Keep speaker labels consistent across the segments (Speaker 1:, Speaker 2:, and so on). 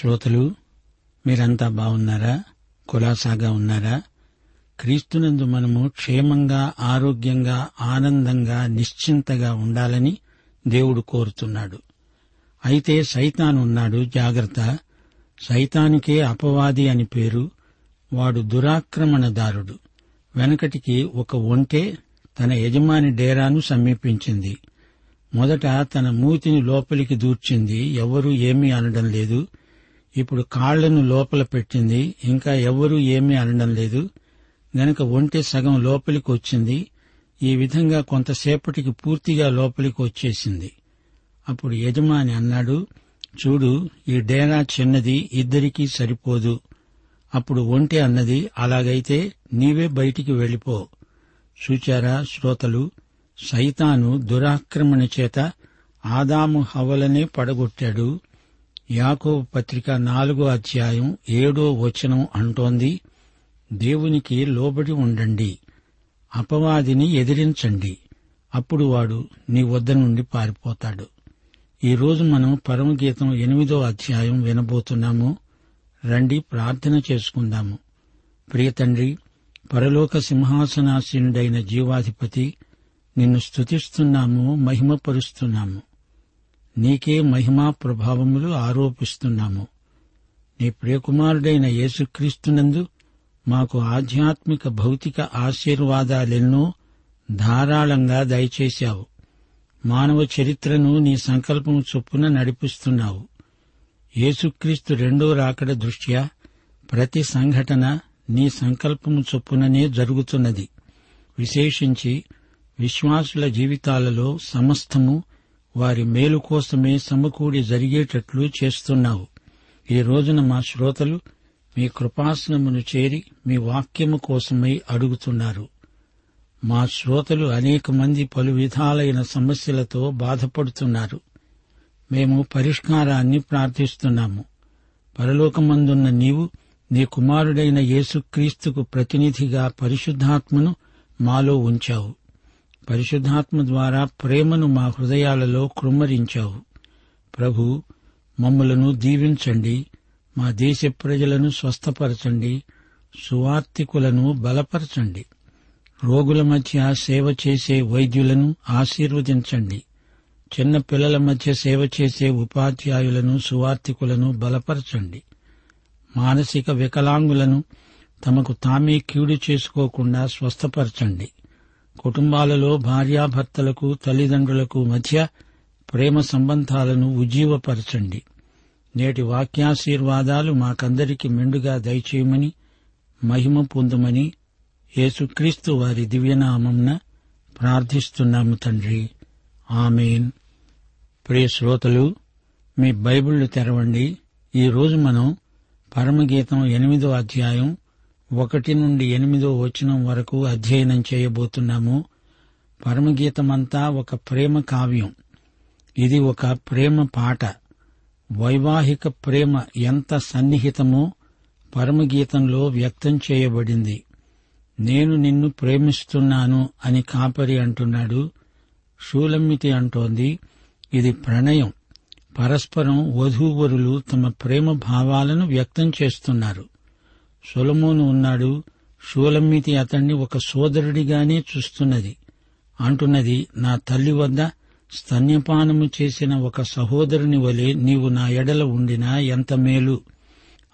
Speaker 1: శ్రోతలు మీరంతా బాగున్నారా? కులాసాగా ఉన్నారా? క్రీస్తునందు మనము క్షేమంగా ఆరోగ్యంగా ఆనందంగా నిశ్చింతగా ఉండాలని దేవుడు కోరుతున్నాడు. అయితే సైతాన్ ఉన్నాడు జాగ్రత్త. సైతానికే అపవాది అని పేరు. వాడు దురాక్రమణదారుడు. వెనకటికి ఒక ఒంటె తన యజమాని డేరాను సమీపించింది. మొదట తన మూతిని లోపలికి దూర్చింది. ఎవ్వరూ ఏమీ అనడం లేదు. ఇప్పుడు కాళ్ళను లోపల పెట్టింది. ఇంకా ఎవ్వరూ ఏమీ అనడం లేదు. గనక ఒంటె సగం లోపలికి వచ్చింది. ఈ విధంగా కొంతసేపటికి పూర్తిగా లోపలికి వచ్చేసింది. అప్పుడు యజమాని అన్నాడు చూడు ఈ డేరా చిన్నది ఇద్దరికీ సరిపోదు. అప్పుడు ఒంటె అన్నది అలాగైతే నీవే బయటికి వెళ్ళిపో. చూచారా శ్రోతలు సైతాను దురాక్రమణ చేత ఆదాము హవలనే పడగొట్టాడు. యాకోబు పత్రిక నాలుగో అధ్యాయం ఏడో వచనం అంటోంది దేవునికి లోబడి ఉండండి అపవాదిని ఎదిరించండి అప్పుడు వాడు నీ వద్ద నుండి పారిపోతాడు. ఈరోజు మనం పరమగీతం ఎనిమిదో అధ్యాయం వినబోతున్నాము. రండి ప్రార్థన చేసుకుందాము. ప్రియతండ్రి పరలోక సింహాసనాసీనుడైన జీవాధిపతి నిన్ను స్తుతిస్తున్నాము మహిమపరుస్తున్నాము. నీకే మహిమా ప్రభావములు ఆరోపిస్తున్నాము. నీ ప్రియకుమారుడైన యేసుక్రీస్తునందు మాకు ఆధ్యాత్మిక భౌతిక ఆశీర్వాదాలెన్నో ధారాళంగా దయచేశావు. మానవ చరిత్రను నీ సంకల్పం చొప్పున నడిపిస్తున్నావు. యేసుక్రీస్తు రెండో రాకడ దృష్ట్యా ప్రతి సంఘటన నీ సంకల్పము చొప్పుననే జరుగుతున్నది. విశేషించి విశ్వాసుల జీవితాలలో సమస్తము వారి మేలు కోసమే సమకూడి జరిగేటట్లు చేస్తున్నావు. ఈ రోజున మా శ్రోతలు మీ కృపాసనమును చేరి మీ వాక్యము కోసమై అడుగుతున్నారు. మా శ్రోతలు అనేక మంది పలు విధాలైన సమస్యలతో బాధపడుతున్నారు. మేము పరిష్కారాన్ని ప్రార్థిస్తున్నాము. పరలోకమందున్న నీవు నీ కుమారుడైన యేసుక్రీస్తుకు ప్రతినిధిగా పరిశుద్ధాత్మను మాలో ఉంచావు. పరిశుద్ధాత్మ ద్వారా ప్రేమను మా హృదయాలలో కృమ్మరించావు. ప్రభు మమ్మలను దీవించండి మా దేశ ప్రజలను స్వస్థపరచండి సువార్తికులను బలపరచండి. రోగుల మధ్య సేవ చేసే వైద్యులను ఆశీర్వదించండి. చిన్న పిల్లల మధ్య సేవ చేసే ఉపాధ్యాయులను సువార్తికులను బలపరచండి. మానసిక వికలాంగులను తమకు తామే కీడు చేసుకోకుండా స్వస్థపరచండి. కుటుంబాలలో భార్యాభర్తలకు తల్లిదండ్రులకు మధ్య ప్రేమ సంబంధాలను ఉజ్జీవపరచండి. నేటి వాక్యాశీర్వాదాలు మాకందరికి మెండుగా దయచేయమని మహిమ పొందుమని యేసుక్రీస్తు వారి దివ్యనామంన ప్రార్థిస్తున్నాము తండ్రి. ఆమెన్. ప్రియ శ్రోతలు మీ బైబిళ్ళు తెరవండి. ఈ రోజు మనం పరమగీతం ఎనిమిదో అధ్యాయం ఒకటి నుండి ఎనిమిదో వచనం వరకు అధ్యయనం చేయబోతున్నాము. పరమగీతమంతా ఒక ప్రేమ కావ్యం. ఇది ఒక ప్రేమ పాట. వైవాహిక ప్రేమ ఎంత సన్నిహితమో పరమగీతంలో వ్యక్తం చేయబడింది. నేను నిన్ను ప్రేమిస్తున్నాను అని కాపరి అంటున్నాడు. షూలమ్మితి అంటోంది. ఇది ప్రణయం. పరస్పరం వధూవరులు తమ ప్రేమ భావాలను వ్యక్తం చేస్తున్నారు. సొలమోను ఉన్నాడు. షూలమ్మితి అతన్ని ఒక సోదరుడిగానే చూస్తున్నది. అంటున్నది నా తల్లి వద్ద స్తన్యపానము చేసిన ఒక సహోదరుని వలె నీవు నా ఎడల ఉండినా ఎంత మేలు?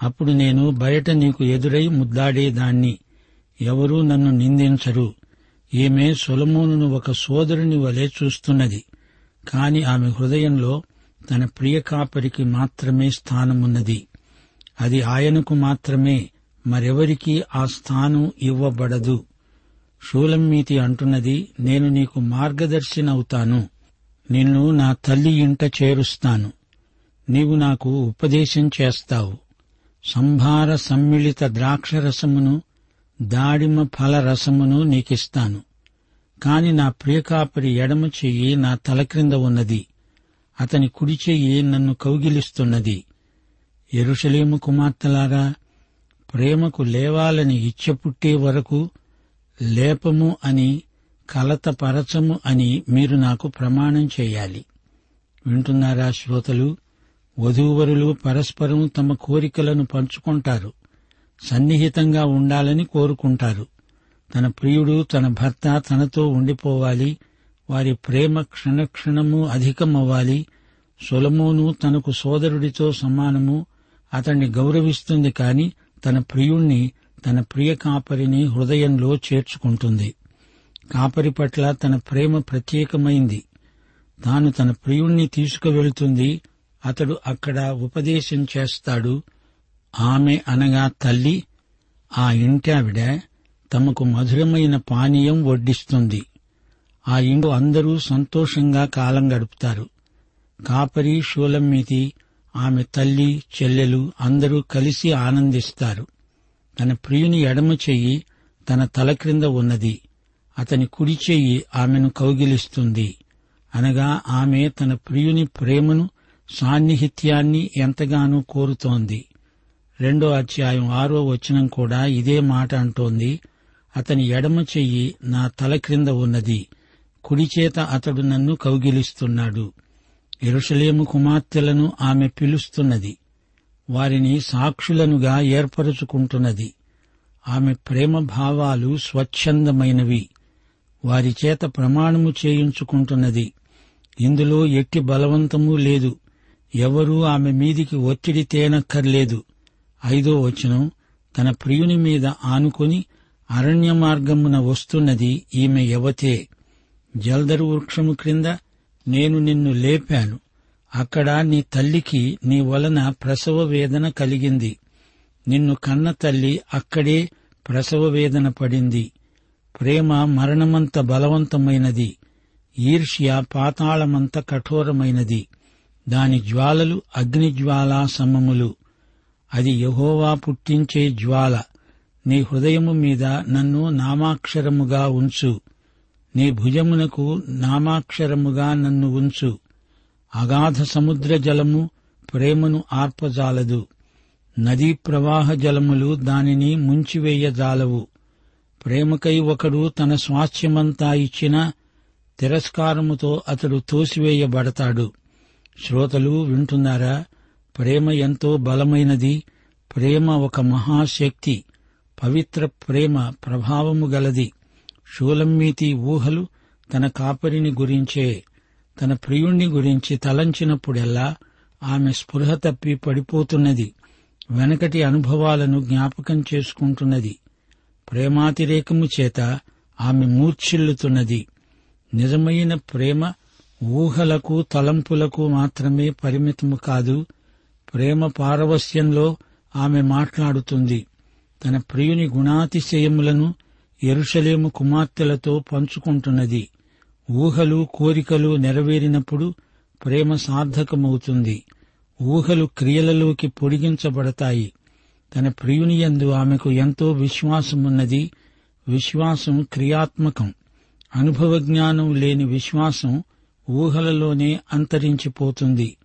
Speaker 1: అప్పుడు నేను బయట నీకు ఎదురై ముద్దాడేదాన్ని. ఎవరూ నన్ను నిందించరు. ఈమె సొలమోనును ఒక సోదరుని వలె చూస్తున్నది. కాని ఆమె హృదయంలో తన ప్రియ కాపరికి మాత్రమే స్థానమున్నది. అది ఆయనకు మాత్రమే మరెవరికీ ఆ స్థానం ఇవ్వబడదు. షూలమ్మీతి అంటున్నది నేను నీకు మార్గదర్శినవుతాను. నిన్ను నా తల్లి ఇంట చేరుస్తాను. నీవు నాకు ఉపదేశం చేస్తావు. సంభార సమ్మిళిత ద్రాక్షరసమును దాడిమ ఫల రసమును నీకిస్తాను. కాని నా ప్రియకాపరి ఎడమ చెయ్యి నా తల క్రింద ఉన్నది. అతని కుడి చెయ్యి నన్ను కౌగిలిస్తున్నది. ఎరుషలేము కుమార్తెలారా ప్రేమకు లేవాలని ఇచ్చ పుట్టే వరకు లేపము అని కలతపరచము అని మీరు నాకు ప్రమాణం చేయాలి. వింటున్నారా శ్రోతలు? వధూవరులు పరస్పరం తమ కోరికలను పంచుకుంటారు. సన్నిహితంగా ఉండాలని కోరుకుంటారు. తన ప్రియుడు తన భర్త తనతో ఉండిపోవాలి. వారి ప్రేమ క్షణక్షణము అధికమవ్వాలి. సొలమోను తనకు సోదరుడితో సమానము. అతన్ని గౌరవిస్తుంది కాని తన ప్రియుణ్ణి తన ప్రియ కాపరిని హృదయంలో చేర్చుకుంటుంది. కాపరి పట్ల తన ప్రేమ ప్రత్యేకమైంది. తాను తన ప్రియుణ్ణి తీసుకువెళ్తుంది. అతడు అక్కడ ఉపదేశం చేస్తాడు. ఆమె అనగా తల్లి ఆ ఇంటావిడ తమకు మధురమైన పానీయం వడ్డిస్తుంది. ఆ ఇంట్లో అందరూ సంతోషంగా కాలం గడుపుతారు. కాపరి షూలమ్మితి ఆమె తల్లి చెల్లెలు అందరూ కలిసి ఆనందిస్తారు. తన ప్రియుని ఎడమ చెయ్యి తన తల క్రింద ఉన్నది. అతని కుడి చెయ్యి ఆమెను కౌగిలిస్తుంది. అనగా ఆమె తన ప్రియుని ప్రేమను సాన్నిహిత్యాన్ని ఎంతగానో కోరుతోంది. రెండో అధ్యాయం ఆరో వచనం కూడా ఇదే మాట అంటోంది. అతని ఎడమ చెయ్యి నా తల క్రింద ఉన్నది. కుడిచేత అతడు నన్ను కౌగిలిస్తున్నాడు. ఎరుషలేము కుమార్తెలను ఆమె పిలుస్తున్నది. వారిని సాక్షులనుగా ఏర్పరుచుకుంటున్నది. ఆమె ప్రేమ భావాలు స్వచ్ఛందమైనవి. వారి చేత ప్రమాణము చేయించుకుంటున్నది. ఇందులో ఎట్టి బలవంతమూ లేదు. ఎవరూ ఆమె మీదికి ఒత్తిడి తేనక్కర్లేదు. ఐదో వచనం తన ప్రియుని మీద ఆనుకొని అరణ్య మార్గమున వస్తున్నది ఈమె యవతే. జల్దరు వృక్షము క్రింద నేను నిన్ను లేపాను. అక్కడ నీ తల్లికి నీ వలన ప్రసవ వేదన కలిగింది. నిన్ను కన్న తల్లి అక్కడే ప్రసవ వేదన పడింది. ప్రేమ మరణమంత బలవంతమైనది. ఈర్ష్య పాతాళమంత కఠోరమైనది. దాని జ్వాలలు అగ్నిజ్వాలా సమములు. అది యహోవా పుట్టించే జ్వాల. నీ హృదయము మీద నన్ను నామాక్షరముగా ఉంచు. నీ భుజమునకు నామాక్షరముగా నన్ను ఉంచు. అగాధ సముద్ర జలము ప్రేమను ఆర్పజాలదు. నదీ ప్రవాహ జలములు దానిని ముంచివేయజాలవు. ప్రేమకై ఒకడు తన స్వాస్థ్యమంతా ఇచ్చిన తిరస్కారముతో అతడు తోసివేయబడతాడు. శ్రోతలు వింటున్నారా? ప్రేమ ఎంతో బలమైనది. ప్రేమ ఒక మహాశక్తి. పవిత్ర ప్రేమ ప్రభావము గలది. షూలమ్మీతి ఊహలు తన కాపరిని గురించే తన ప్రియుణ్ణి గురించి తలంచినప్పుడెల్లా ఆమె స్పృహ తప్పి పడిపోతున్నది వెనకటి అనుభవాలను జ్ఞాపకం చేసుకుంటున్నది. ప్రేమాతిరేకము చేత ఆమె మూర్ఛిల్లుతున్నది. నిజమైన ప్రేమ ఊహలకు తలంపులకు మాత్రమే పరిమితము కాదు ప్రేమ పారవస్యంలో ఆమె మాట్లాడుతుంది. తన ప్రియుని గుణాతిశయములను ఎరుషలేము కుమార్తెలతో పంచుకుంటున్నది. ఊహలు కోరికలు నెరవేరినప్పుడు ప్రేమ సార్థకమవుతుంది. ఊహలు క్రియలలోకి పొడిగించబడతాయి. తన ప్రియునియందు ఆమెకు ఎంతో విశ్వాసమున్నది. విశ్వాసం క్రియాత్మకం. అనుభవ జ్ఞానం లేని విశ్వాసం ఊహలలోనే అంతరించిపోతుంది.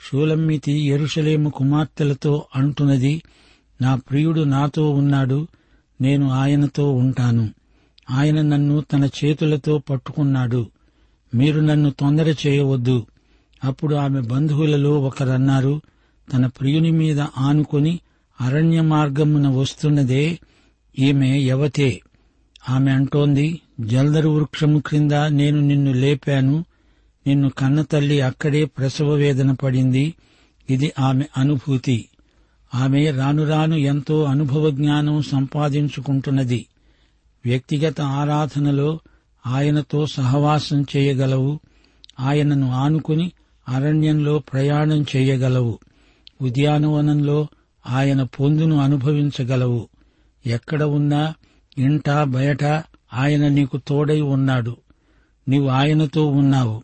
Speaker 1: షూలమ్మితి ఎరుషలేము కుమార్తెలతో అంటున్నది నా ప్రియుడు నాతో ఉన్నాడు. నేను ఆయనతో ఉంటాను. ఆయన నన్ను తన చేతులతో పట్టుకున్నాడు. మీరు నన్ను తొందర చేయవద్దు. అప్పుడు ఆమె బంధువులలో ఒకరన్నారు తన ప్రియుని మీద ఆనుకొని అరణ్య మార్గమున వస్తున్నదే ఈమె యవతే. ఆమె అంటోంది జల్దరు వృక్షము క్రింద నేను నిన్ను లేపాను. నిన్ను కన్న తల్లి అక్కడే ప్రసవ వేదన పడింది. ఇది ఆమె అనుభూతి. ఆమె రాను రాను ఎంతో అనుభవ జ్ఞానం సంపాదించుకుంటున్నది. వ్యక్తిగత ఆరాధనలో ఆయనతో సహవాసం చేయగలవు. ఆయనను ఆనుకుని అరణ్యంలో ప్రయాణం చేయగలవు. ఉద్యానవనంలో ఆయన పొందును అనుభవించగలవు. ఎక్కడ ఉన్నా ఇంట బయట ఆయన నీకు తోడై ఉన్నాడు. నీవు ఆయనతో ఉన్నావు.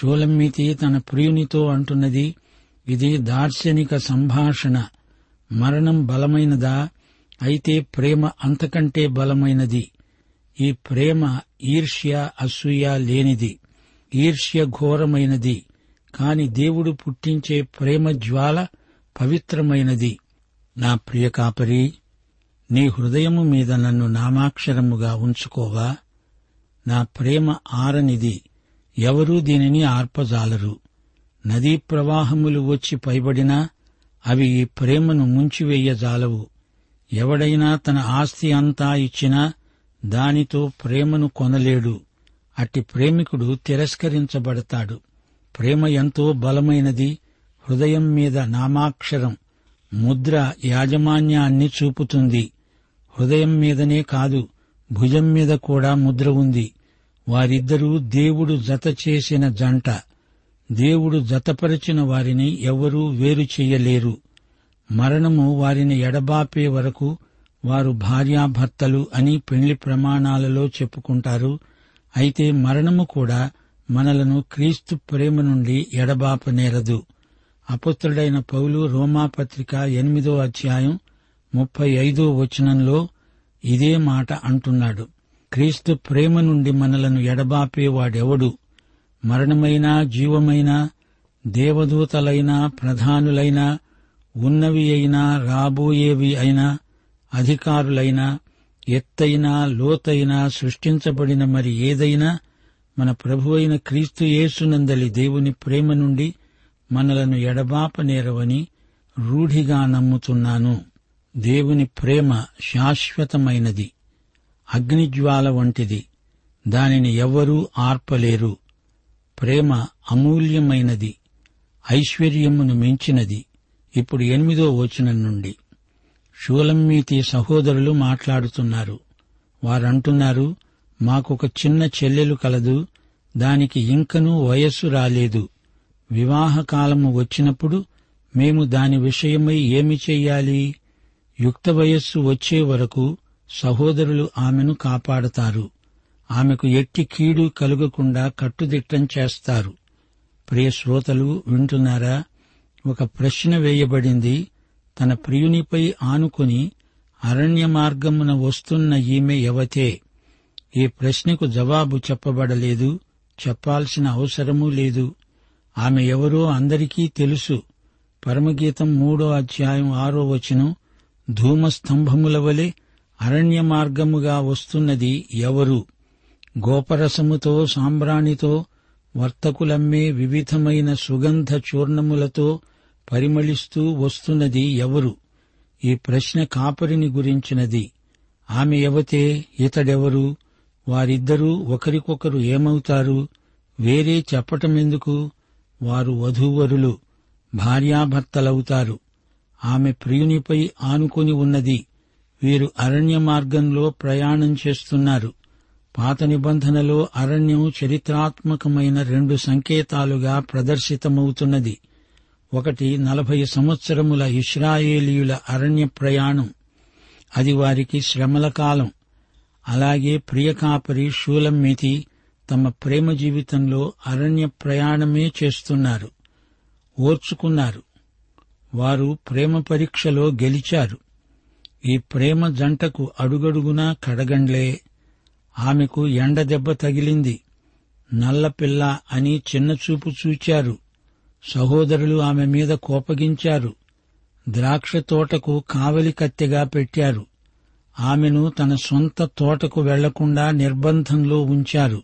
Speaker 1: షోలమ్మితి తన ప్రియునితో అంటున్నది. ఇది దార్శనిక సంభాషణ. మరణం బలమైనదా? అయితే ప్రేమ అంతకంటే బలమైనది. ఈ ప్రేమ ఈర్ష్య అసూయ లేనిది. ఈర్ష్య ఘోరమైనది. కాని దేవుడు పుట్టించే ప్రేమ జ్వాల పవిత్రమైనది. నా ప్రియ కాపరి నీ హృదయము మీద నన్ను నామాక్షరముగా ఉంచుకోవా? నా ప్రేమ ఆరనిది. ఎవరూ దీనిని ఆర్పజాలరు. నదీ ప్రవాహములు వచ్చి పైబడినా అవి ఈ ప్రేమను ముంచివేయజాలవు. ఎవడైనా తన ఆస్తి అంతా ఇచ్చినా దానితో ప్రేమను కొనలేడు. అట్టి ప్రేమికుడు తిరస్కరించబడతాడు. ప్రేమ ఎంతో బలమైనది హృదయం మీద నామాక్షరం ముద్ర యాజమాన్యాన్ని చూపుతుంది. హృదయం మీదనే కాదు భుజం మీద కూడా ముద్ర ఉంది. వారిద్దరూ దేవుడు జత చేసిన జంట. దేవుడు జతపరిచిన వారిని ఎవరూ వేరు చేయలేరు. మరణము వారిని ఎడబాపే వరకు వారు భార్యాభర్తలు అని పెళ్ళి ప్రమాణాలలో చెప్పుకుంటారు. అయితే మరణము కూడా మనలను క్రీస్తు ప్రేమ నుండి ఎడబాపనేరదు అపుత్రుడైన పౌలు రోమాపత్రిక ఎనిమిదో అధ్యాయం ముప్పై ఐదో వచనంలో ఇదే మాట అంటున్నాడు. క్రీస్తు ప్రేమ నుండి మనలను ఎడబాపేవాడెవడు మరణమైనా జీవమైనా దేవదూతలైనా ప్రధానులైనా ఉన్నవి అయినా రాబోయేవి అయినా అధికారులైనా ఎత్తైనా లోతైనా సృష్టించబడిన మరి ఏదైనా మన ప్రభువైన క్రీస్తు యేసునందలి దేవుని ప్రేమ నుండి మనలను ఎడబాపనేరవని రూఢిగా నమ్ముతున్నాను. దేవుని ప్రేమ శాశ్వతమైనది. అగ్నిజ్వాల వంటిది. దానిని ఎవ్వరూ ఆర్పలేరు. ప్రేమ అమూల్యమైనది ఐశ్వర్యమును మించినది. ఇప్పుడు ఎనిమిదో వచనం నుండి. షూలమ్మీతి సహోదరులు మాట్లాడుతున్నారు. వారంటున్నారు మాకొక చిన్న చెల్లెలు కలదు దానికి ఇంకనూ వయస్సు రాలేదు. వివాహకాలము వచ్చినప్పుడు మేము దాని విషయమై ఏమి చెయ్యాలి? యుక్త వయస్సు వచ్చే వరకు సహోదరులు ఆమెను కాపాడతారు. ఆమెకు ఎట్టి కీడు కలుగకుండా కట్టుదిట్టం చేస్తారు. ప్రియ శ్రోతలు వింటున్నారా? ఒక ప్రశ్న వేయబడింది. తన ప్రియునిపై ఆనుకుని అరణ్య మార్గమున వస్తున్న ఈమె ఎవతే? ఈ ప్రశ్నకు జవాబు చెప్పబడలేదు. చెప్పాల్సిన అవసరమూ లేదు. ఆమె ఎవరో అందరికీ తెలుసు. పరమగీతం మూడో అధ్యాయం ఆరో వచనం ధూమస్తంభముల వలె అరణ్య మార్గముగా వస్తున్నది ఎవరు? గోపరసముతో సాంబ్రాణితో వర్తకులమ్మే వివిధమైన సుగంధ చూర్ణములతో పరిమళిస్తూ వస్తున్నది ఎవరు? ఈ ప్రశ్న కాపరిని గురించినది. ఆమె ఎవతే? ఇతడెవరు? వారిద్దరూ ఒకరికొకరు ఏమవుతారు? వేరే చెప్పటమెందుకు? వారు వధూవరులు భార్యాభర్తలవుతారు. ఆమె ప్రియునిపై ఆనుకొని ఉన్నది. వీరు అరణ్య మార్గంలో ప్రయాణం చేస్తున్నారు. పాత నిబంధనలో అరణ్యం చరిత్రాత్మకమైన రెండు సంకేతాలుగా ప్రదర్శితమవుతున్నది. ఒకటి నలభై సంవత్సరముల ఇస్రాయేలీయుల అరణ్య ప్రయాణం. అది వారికి శ్రమల కాలం. అలాగే ప్రియకాపరి షూలమ్మితి తమ ప్రేమ జీవితంలో అరణ్య ప్రయాణమే చేస్తున్నారు. ఓర్చుకున్నారు. వారు ప్రేమ పరీక్షలో గెలిచారు. ఈ ప్రేమ జంటకు అడుగడుగునా కడగండ్లే. ఆమెకు ఎండ దెబ్బ తగిలింది. నల్లపిల్ల అని చిన్నచూపు చూచారు. సహోదరులు ఆమె మీద కోపగించారు. ద్రాక్ష తోటకు కావలి కత్తెగా పెట్టారు. ఆమెను తన సొంత తోటకు వెళ్ళకుండా నిర్బంధంలో ఉంచారు.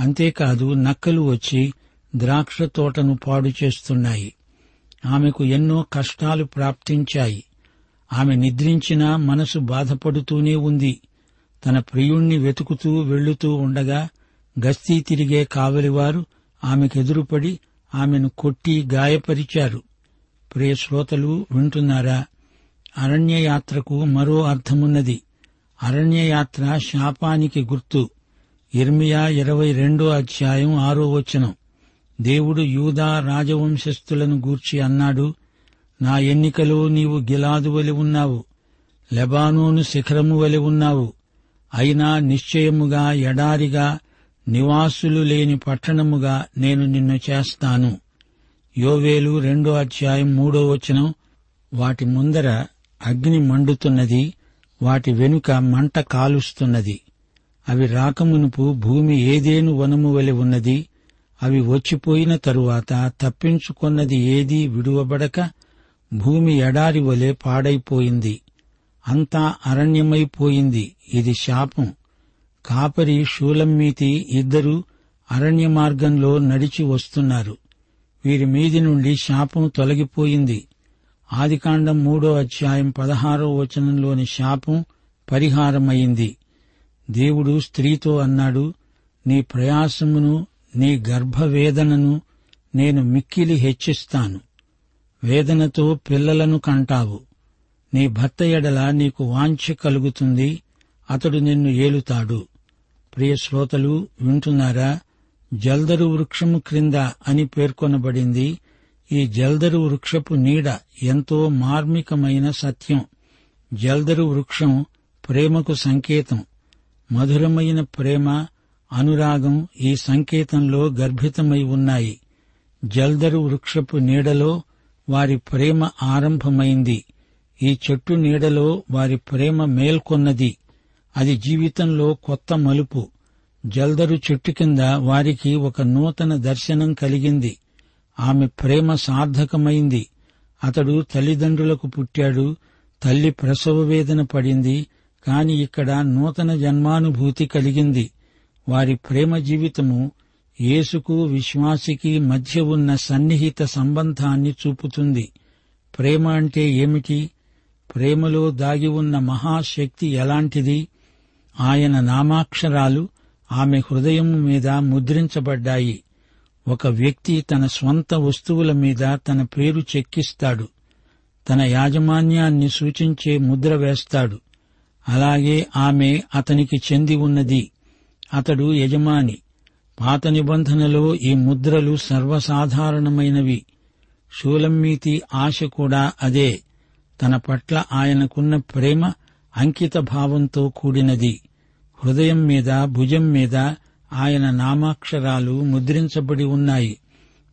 Speaker 1: అంతేకాదు నక్కలు వచ్చి ద్రాక్ష తోటను పాడు చేస్తున్నాయి. ఆమెకు ఎన్నో కష్టాలు ప్రాప్తించాయి. ఆమె నిద్రించినా మనసు బాధపడుతూనే ఉంది. తన ప్రియుణ్ణి వెతుకుతూ వెళ్ళుతూ ఉండగా గస్తీ తిరిగే కావలివారు ఆమెకెదురుపడి ఆమెను కొట్టి గాయపరిచారు. ప్రియ శ్రోతలు వింటున్నారా? అరణ్యయాత్రకు మరో అర్థమున్నది. అరణ్యయాత్ర శాపానికి గుర్తు. ఇర్మియా ఇరవై రెండో అధ్యాయం ఆరో వచనం. దేవుడు యూదా రాజవంశస్థులను గూర్చి అన్నాడు నా ఎన్నికలో నీవు గిలాదు వలె ఉన్నావు లెబానోను శిఖరము వలె ఉన్నావు. అయినా నిశ్చయముగా ఎడారిగా నివాసులు లేని పట్టణముగా నేను నిన్ను చేస్తాను. యోవేలు రెండో అధ్యాయం మూడో వచనం వాటి ముందర అగ్ని మండుతున్నది వాటి వెనుక మంట కాలుస్తున్నది. అవి రాకమునుపు భూమి ఏదేను వనము వలె ఉన్నది అవి వచ్చిపోయిన తరువాత తప్పించుకొన్నది ఏదీ విడువబడక భూమి ఎడారి వలె పాడైపోయింది. అంతా అరణ్యమైపోయింది. ఇది శాపం. కాపరి షూలమ్మీతి ఇద్దరు అరణ్య మార్గంలో నడిచి వస్తున్నారు. వీరి మీది నుండి శాపం తొలగిపోయింది. ఆదికాండం మూడో అధ్యాయం పదహారో వచనంలోని శాపం పరిహారమైంది. దేవుడు స్త్రీతో అన్నాడు నీ ప్రయాసమును నీ గర్భవేదనను నేను మిక్కిలి హెచ్చిస్తాను. వేదనతో పిల్లలను కంటావు. నీ భర్త ఎడల నీకు వాంఛ కలుగుతుంది అతడు నిన్ను ఏలుతాడు. ప్రియ శ్రోతలు వింటున్నారా? జల్దరు వృక్షము క్రింద అని పేర్కొనబడింది. ఈ జల్దరు వృక్షపు నీడ ఎంతో మార్మికమైన సత్యం. జల్దరు వృక్షం ప్రేమకు సంకేతం. మధురమైన ప్రేమ అనురాగం ఈ సంకేతంలో గర్భితమై ఉన్నాయి. జల్దరు వృక్షపు నీడలో వారి ప్రేమ ఆరంభమైంది. ఈ చెట్టు నీడలో వారి ప్రేమ మేల్కొన్నది. అది జీవితంలో కొత్త మలుపు. జల్దరు చెట్టు కింద వారికి ఒక నూతన దర్శనం కలిగింది. ఆమె ప్రేమ సార్థకమైంది. అతడు తల్లిదండ్రులకు పుట్టాడు. తల్లి ప్రసవ వేదన పడింది. కాని ఇక్కడ నూతన జన్మానుభూతి కలిగింది. వారి ప్రేమ జీవితము యేసుకు విశ్వాసికి మధ్య ఉన్న సన్నిహిత సంబంధాన్ని చూపుతుంది. ప్రేమ అంటే ఏమిటి? ప్రేమలో దాగి ఉన్న మహాశక్తి ఎలాంటిది? ఆయన నామాక్షరాలు ఆమె హృదయం మీద ముద్రించబడ్డాయి. ఒక వ్యక్తి తన స్వంత వస్తువుల మీద తన పేరు చెక్కిస్తాడు. తన యాజమాన్యాన్ని సూచించే ముద్ర వేస్తాడు. అలాగే ఆమె అతనికి చెంది ఉన్నది. అతడు యజమాని. పాత నిబంధనలో ఈ ముద్రలు సర్వసాధారణమైనవి. షూలమ్మీతి ఆశ కూడా అదే. తన పట్ల ఆయనకున్న ప్రేమ అంకిత భావంతో కూడినది. హృదయం మీద భుజం మీద ఆయన నామాక్షరాలు ముద్రించబడి ఉన్నాయి.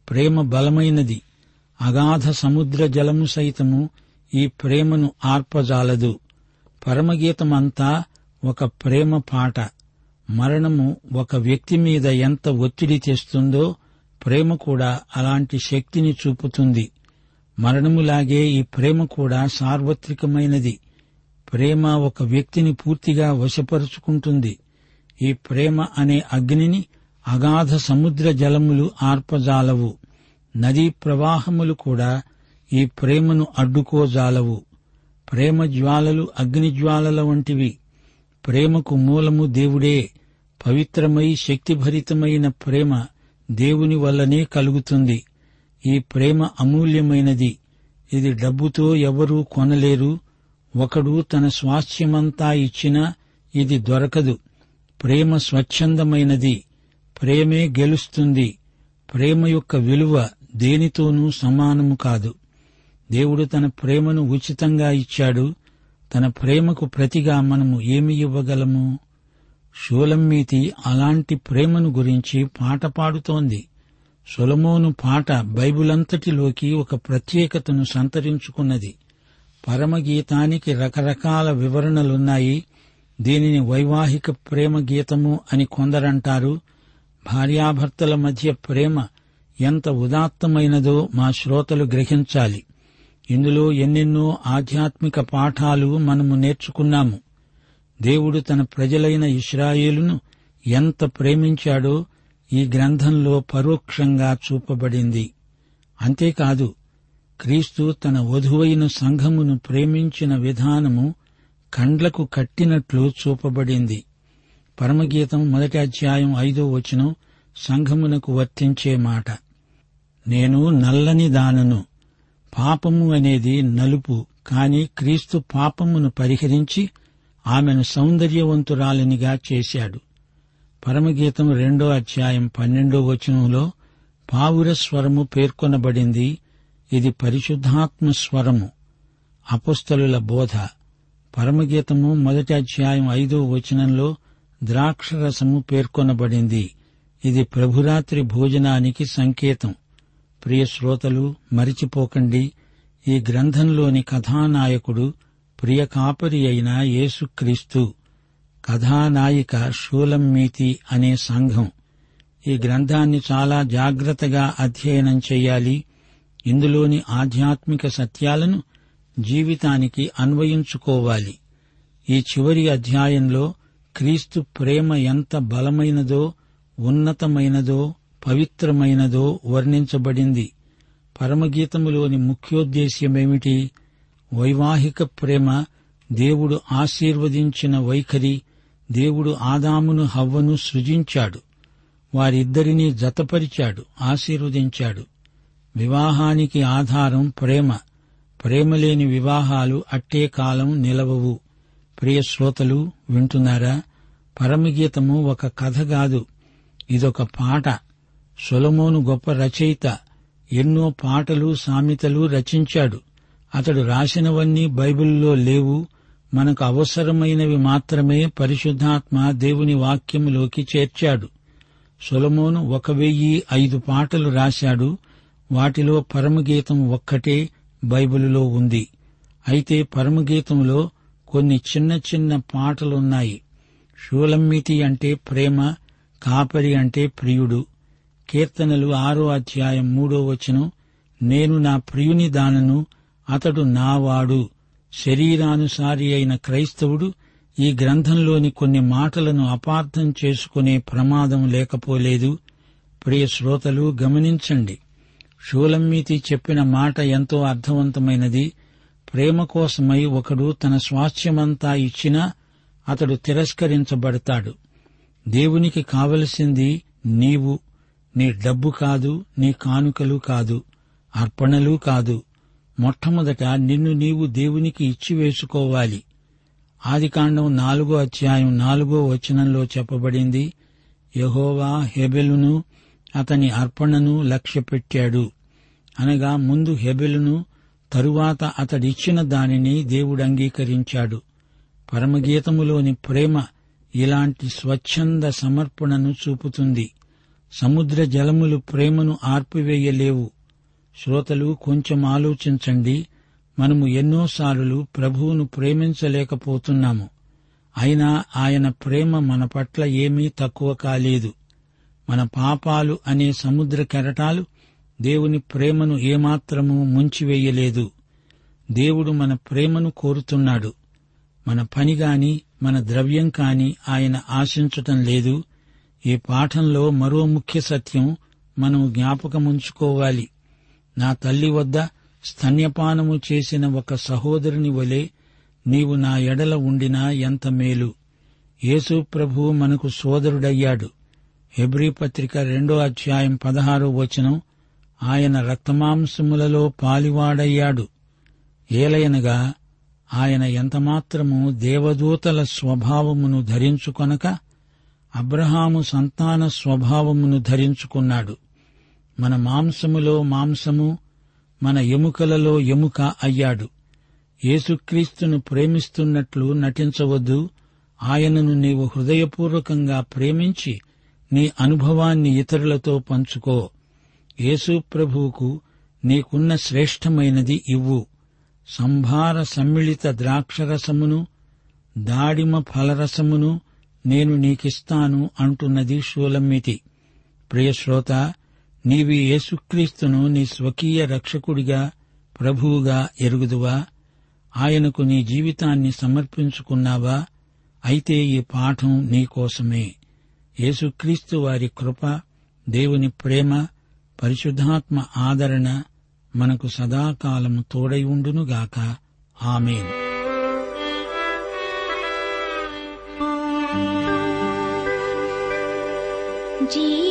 Speaker 1: ప్రేమ బలమైనది. అగాధ సముద్ర జలము సైతము ఈ ప్రేమను ఆర్పజాలదు. పరమగీతమంతా ఒక ప్రేమ పాట. మరణము ఒక వ్యక్తి మీద ఎంత ఒత్తిడి తెస్తుందో ప్రేమ కూడా అలాంటి శక్తిని చూపుతుంది. మరణములాగే ఈ ప్రేమ కూడా సార్వత్రికమైనది. ప్రేమ ఒక వ్యక్తిని పూర్తిగా వశపరుచుకుంటుంది. ఈ ప్రేమ అనే అగ్నిని అగాధ సముద్ర జలములు ఆర్పజాలవు. నదీ ప్రవాహములు కూడా ఈ ప్రేమను అడ్డుకోజాలవు. ప్రేమ జ్వాలలు అగ్ని జ్వాలల వంటివి. ప్రేమకు మూలము దేవుడే. పవిత్రమై శక్తిభరితమైన ప్రేమ దేవుని వల్లనే కలుగుతుంది. ఈ ప్రేమ అమూల్యమైనది. ఇది డబ్బుతో ఎవరూ కొనలేరు. ఒకడు తన స్వాస్థ్యమంతా ఇచ్చినా ఇది దొరకదు. ప్రేమ స్వచ్ఛందమైనది. ప్రేమే గెలుస్తుంది. ప్రేమ యొక్క విలువ దేనితోనూ సమానము కాదు. దేవుడు తన ప్రేమను ఉచితంగా ఇచ్చాడు. తన ప్రేమకు ప్రతిగా మనము ఏమి ఇవ్వగలము? షూలమ్మీతి అలాంటి ప్రేమను గురించి పాట పాడుతోంది. సొలమోను పాట బైబిలంతటిలోకి ఒక ప్రత్యేకతను సంతరించుకున్నది. పరమగీతానికి రకరకాల వివరణలున్నాయి. దీనిని వైవాహిక ప్రేమ గీతము అని కొందరంటారు. భార్యాభర్తల మధ్య ప్రేమ ఎంత ఉదాత్తమైనదో మా శ్రోతలు గ్రహించాలి. ఇందులో ఎన్నెన్నో ఆధ్యాత్మిక పాఠాలు మనము నేర్చుకున్నాము. దేవుడు తన ప్రజలైన ఇస్రాయేలును ఎంత ప్రేమించాడో ఈ గ్రంథంలో పరోక్షంగా చూపబడింది. అంతేకాదు క్రీస్తు తన వధువైన సంఘమును ప్రేమించిన విధానము కండ్లకు కట్టినట్లు చూపబడింది. పరమగీతం మొదటి అధ్యాయం ఐదో వచనం సంఘమునకు వర్తించే మాట. నేను నల్లని దానను పాపము అనేది నలుపు కాని క్రీస్తు పాపమును పరిహరించి ఆమెను సౌందర్యవంతురాలినిగా చేశాడు. పరమగీతం రెండో అధ్యాయం పన్నెండో వచనంలో పావుర స్వరము పేర్కొనబడింది. ఇది పరిశుద్ధాత్మ స్వరము. అపుస్తలుల బోధ. పరమగీతము మొదటి అధ్యాయం ఐదో వచనంలో ద్రాక్షరసము పేర్కొనబడింది. ఇది ప్రభురాత్రి భోజనానికి సంకేతం. ప్రియ శ్రోతలు మరిచిపోకండి. ఈ గ్రంథంలోని కథానాయకుడు ప్రియ కాపరి అయిన యేసుక్రీస్తు. కథానాయిక షూలమ్మీతి అనే సంఘం ఈ గ్రంథాన్ని చాలా జాగ్రత్తగా అధ్యయనం చేయాలి. ఇందులోని ఆధ్యాత్మిక సత్యాలను జీవితానికి అన్వయించుకోవాలి. ఈ చివరి అధ్యాయంలో క్రీస్తు ప్రేమ ఎంత బలమైనదో ఉన్నతమైనదో పవిత్రమైనదో వర్ణించబడింది. పరమగీతములోని ముఖ్యోద్దేశ్యమేమిటి? వైవాహిక ప్రేమ దేవుడు ఆశీర్వదించిన వైఖరి దేవుడు ఆదామును హవ్వను సృజించాడు. వారిద్దరినీ జతపరిచాడు ఆశీర్వదించాడు. వివాహానికి ఆధారం ప్రేమ. ప్రేమలేని వివాహాలు అట్టే కాలం నిలవవు. ప్రియ శ్రోతలు వింటున్నారా? పరమగీతము ఒక కథ కాదు. ఇదొక పాట. సొలమోను గొప్ప రచయిత. ఎన్నో పాటలు సామెతలు రచించాడు. అతడు రాసినవన్నీ బైబిల్లో లేవు. మనకు అవసరమైనవి మాత్రమే పరిశుద్ధాత్మ దేవుని వాక్యములోకి చేర్చాడు. సొలమోను ఒక వెయ్యి ఐదు పాటలు రాశాడు. వాటిలో పరమగీతం ఒక్కటే బైబిలులో ఉంది. అయితే పరమగీతంలో కొన్ని చిన్న చిన్న పాటలున్నాయి. షూలమ్మితి అంటే ప్రేమ కాపరి అంటే ప్రియుడు. కీర్తనలు ఆరో అధ్యాయం మూడో వచనం నేను నా ప్రియుని దానను అతడు నావాడు. శరీరానుసారి అయిన క్రైస్తవుడు ఈ గ్రంథంలోని కొన్ని మాటలను అపార్థం చేసుకునే ప్రమాదం లేకపోలేదు. ప్రియ శ్రోతలు గమనించండి. షూలమ్మీతి చెప్పిన మాట ఎంతో అర్థవంతమైనది. ప్రేమ కోసమై ఒకడు తన స్వాస్థ్యమంతా ఇచ్చినా అతడు తిరస్కరించబడతాడు. దేవునికి కావలసింది నీవు. నీ డబ్బు కాదు నీ కానుకలు కాదు అర్పణలు కాదు. మొట్టమొదట నిన్ను నీవు దేవునికి ఇచ్చివేసుకోవాలి ఆదికాండం నాలుగో అధ్యాయం నాలుగో వచనంలో చెప్పబడింది. యహోవా హెబెలును అతని అర్పణను లక్ష్యపెట్టాడు. అనగా ముందు హెబెలును తరువాత అతడిచ్చిన దానిని దేవుడు అంగీకరించాడు. పరమగీతములోని ప్రేమ ఇలాంటి స్వచ్ఛంద సమర్పణను చూపుతుంది. సముద్ర జలములు ప్రేమను ఆర్పివేయలేవు. శ్రోతలు కొంచెం ఆలోచించండి. మనము ఎన్నోసార్లు ప్రభువును ప్రేమించలేకపోతున్నాము. అయినా ఆయన ప్రేమ మన పట్ల ఏమీ తక్కువ కాలేదు. మన పాపాలు అనే సముద్ర కెరటాలు దేవుని ప్రేమను ఏమాత్రము ముంచివేయలేదు. దేవుడు మన ప్రేమను కోరుతున్నాడు. మన పని గాని మన ద్రవ్యం కాని ఆయన ఆశించటం లేదు. ఈ పాఠంలో మరో ముఖ్య సత్యం మనం జ్ఞాపకముంచుకోవాలి. నా తల్లి వద్ద స్తన్యపానము చేసిన ఒక సహోదరుని వలె నీవు నా ఎడల ఉండినా ఎంత మేలు. యేసు ప్రభు మనకు సోదరుడయ్యాడు. హెబ్రీ పత్రిక రెండో అధ్యాయం పదహారో వచనం ఆయన రక్తమాంసములలో పాలివాడయ్యాడు. ఏలయనగా ఆయన ఎంతమాత్రము దేవదూతల స్వభావమును ధరించుకొనక అబ్రహాము సంతాన స్వభావమును ధరించుకున్నాడు. మన మాంసములో మాంసము మన ఎముకలలో ఎముక అయ్యాడు. యేసుక్రీస్తును ప్రేమిస్తున్నట్లు నటించవద్దు. ఆయనను నీవు హృదయపూర్వకంగా ప్రేమించి నీ అనుభవాన్ని ఇతరులతో పంచుకో. యేసు ప్రభువుకు నీకున్న శ్రేష్టమైనది ఇవ్వు. సంభార సమ్మిళిత ద్రాక్షరసమును దాడిమ ఫలరసమును నేను నీకిస్తాను అంటున్నది షూలమ్మితి. ప్రియశ్రోత నీవి యేసుక్రీస్తును నీ స్వకీయ రక్షకుడిగా ప్రభువుగా ఎరుగుదువా? ఆయనకు నీ జీవితాన్ని సమర్పించుకున్నావా? అయితే ఈ పాఠం నీకోసమే యేసుక్రీస్తు వారి కృప దేవుని ప్రేమ పరిశుద్ధాత్మ ఆదరణ మనకు సదాకాలము తోడై ఉండునుగాక. ఆమెన్.
Speaker 2: జీ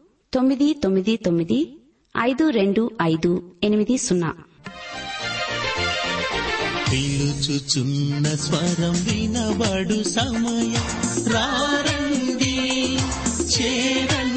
Speaker 3: తొమ్మిది తొమ్మిది తొమ్మిది ఐదు రెండు ఐదు ఎనిమిది సున్నా.
Speaker 4: పిలుచుచున్న స్వరం వినబడు సమయం. రారండి చేరండి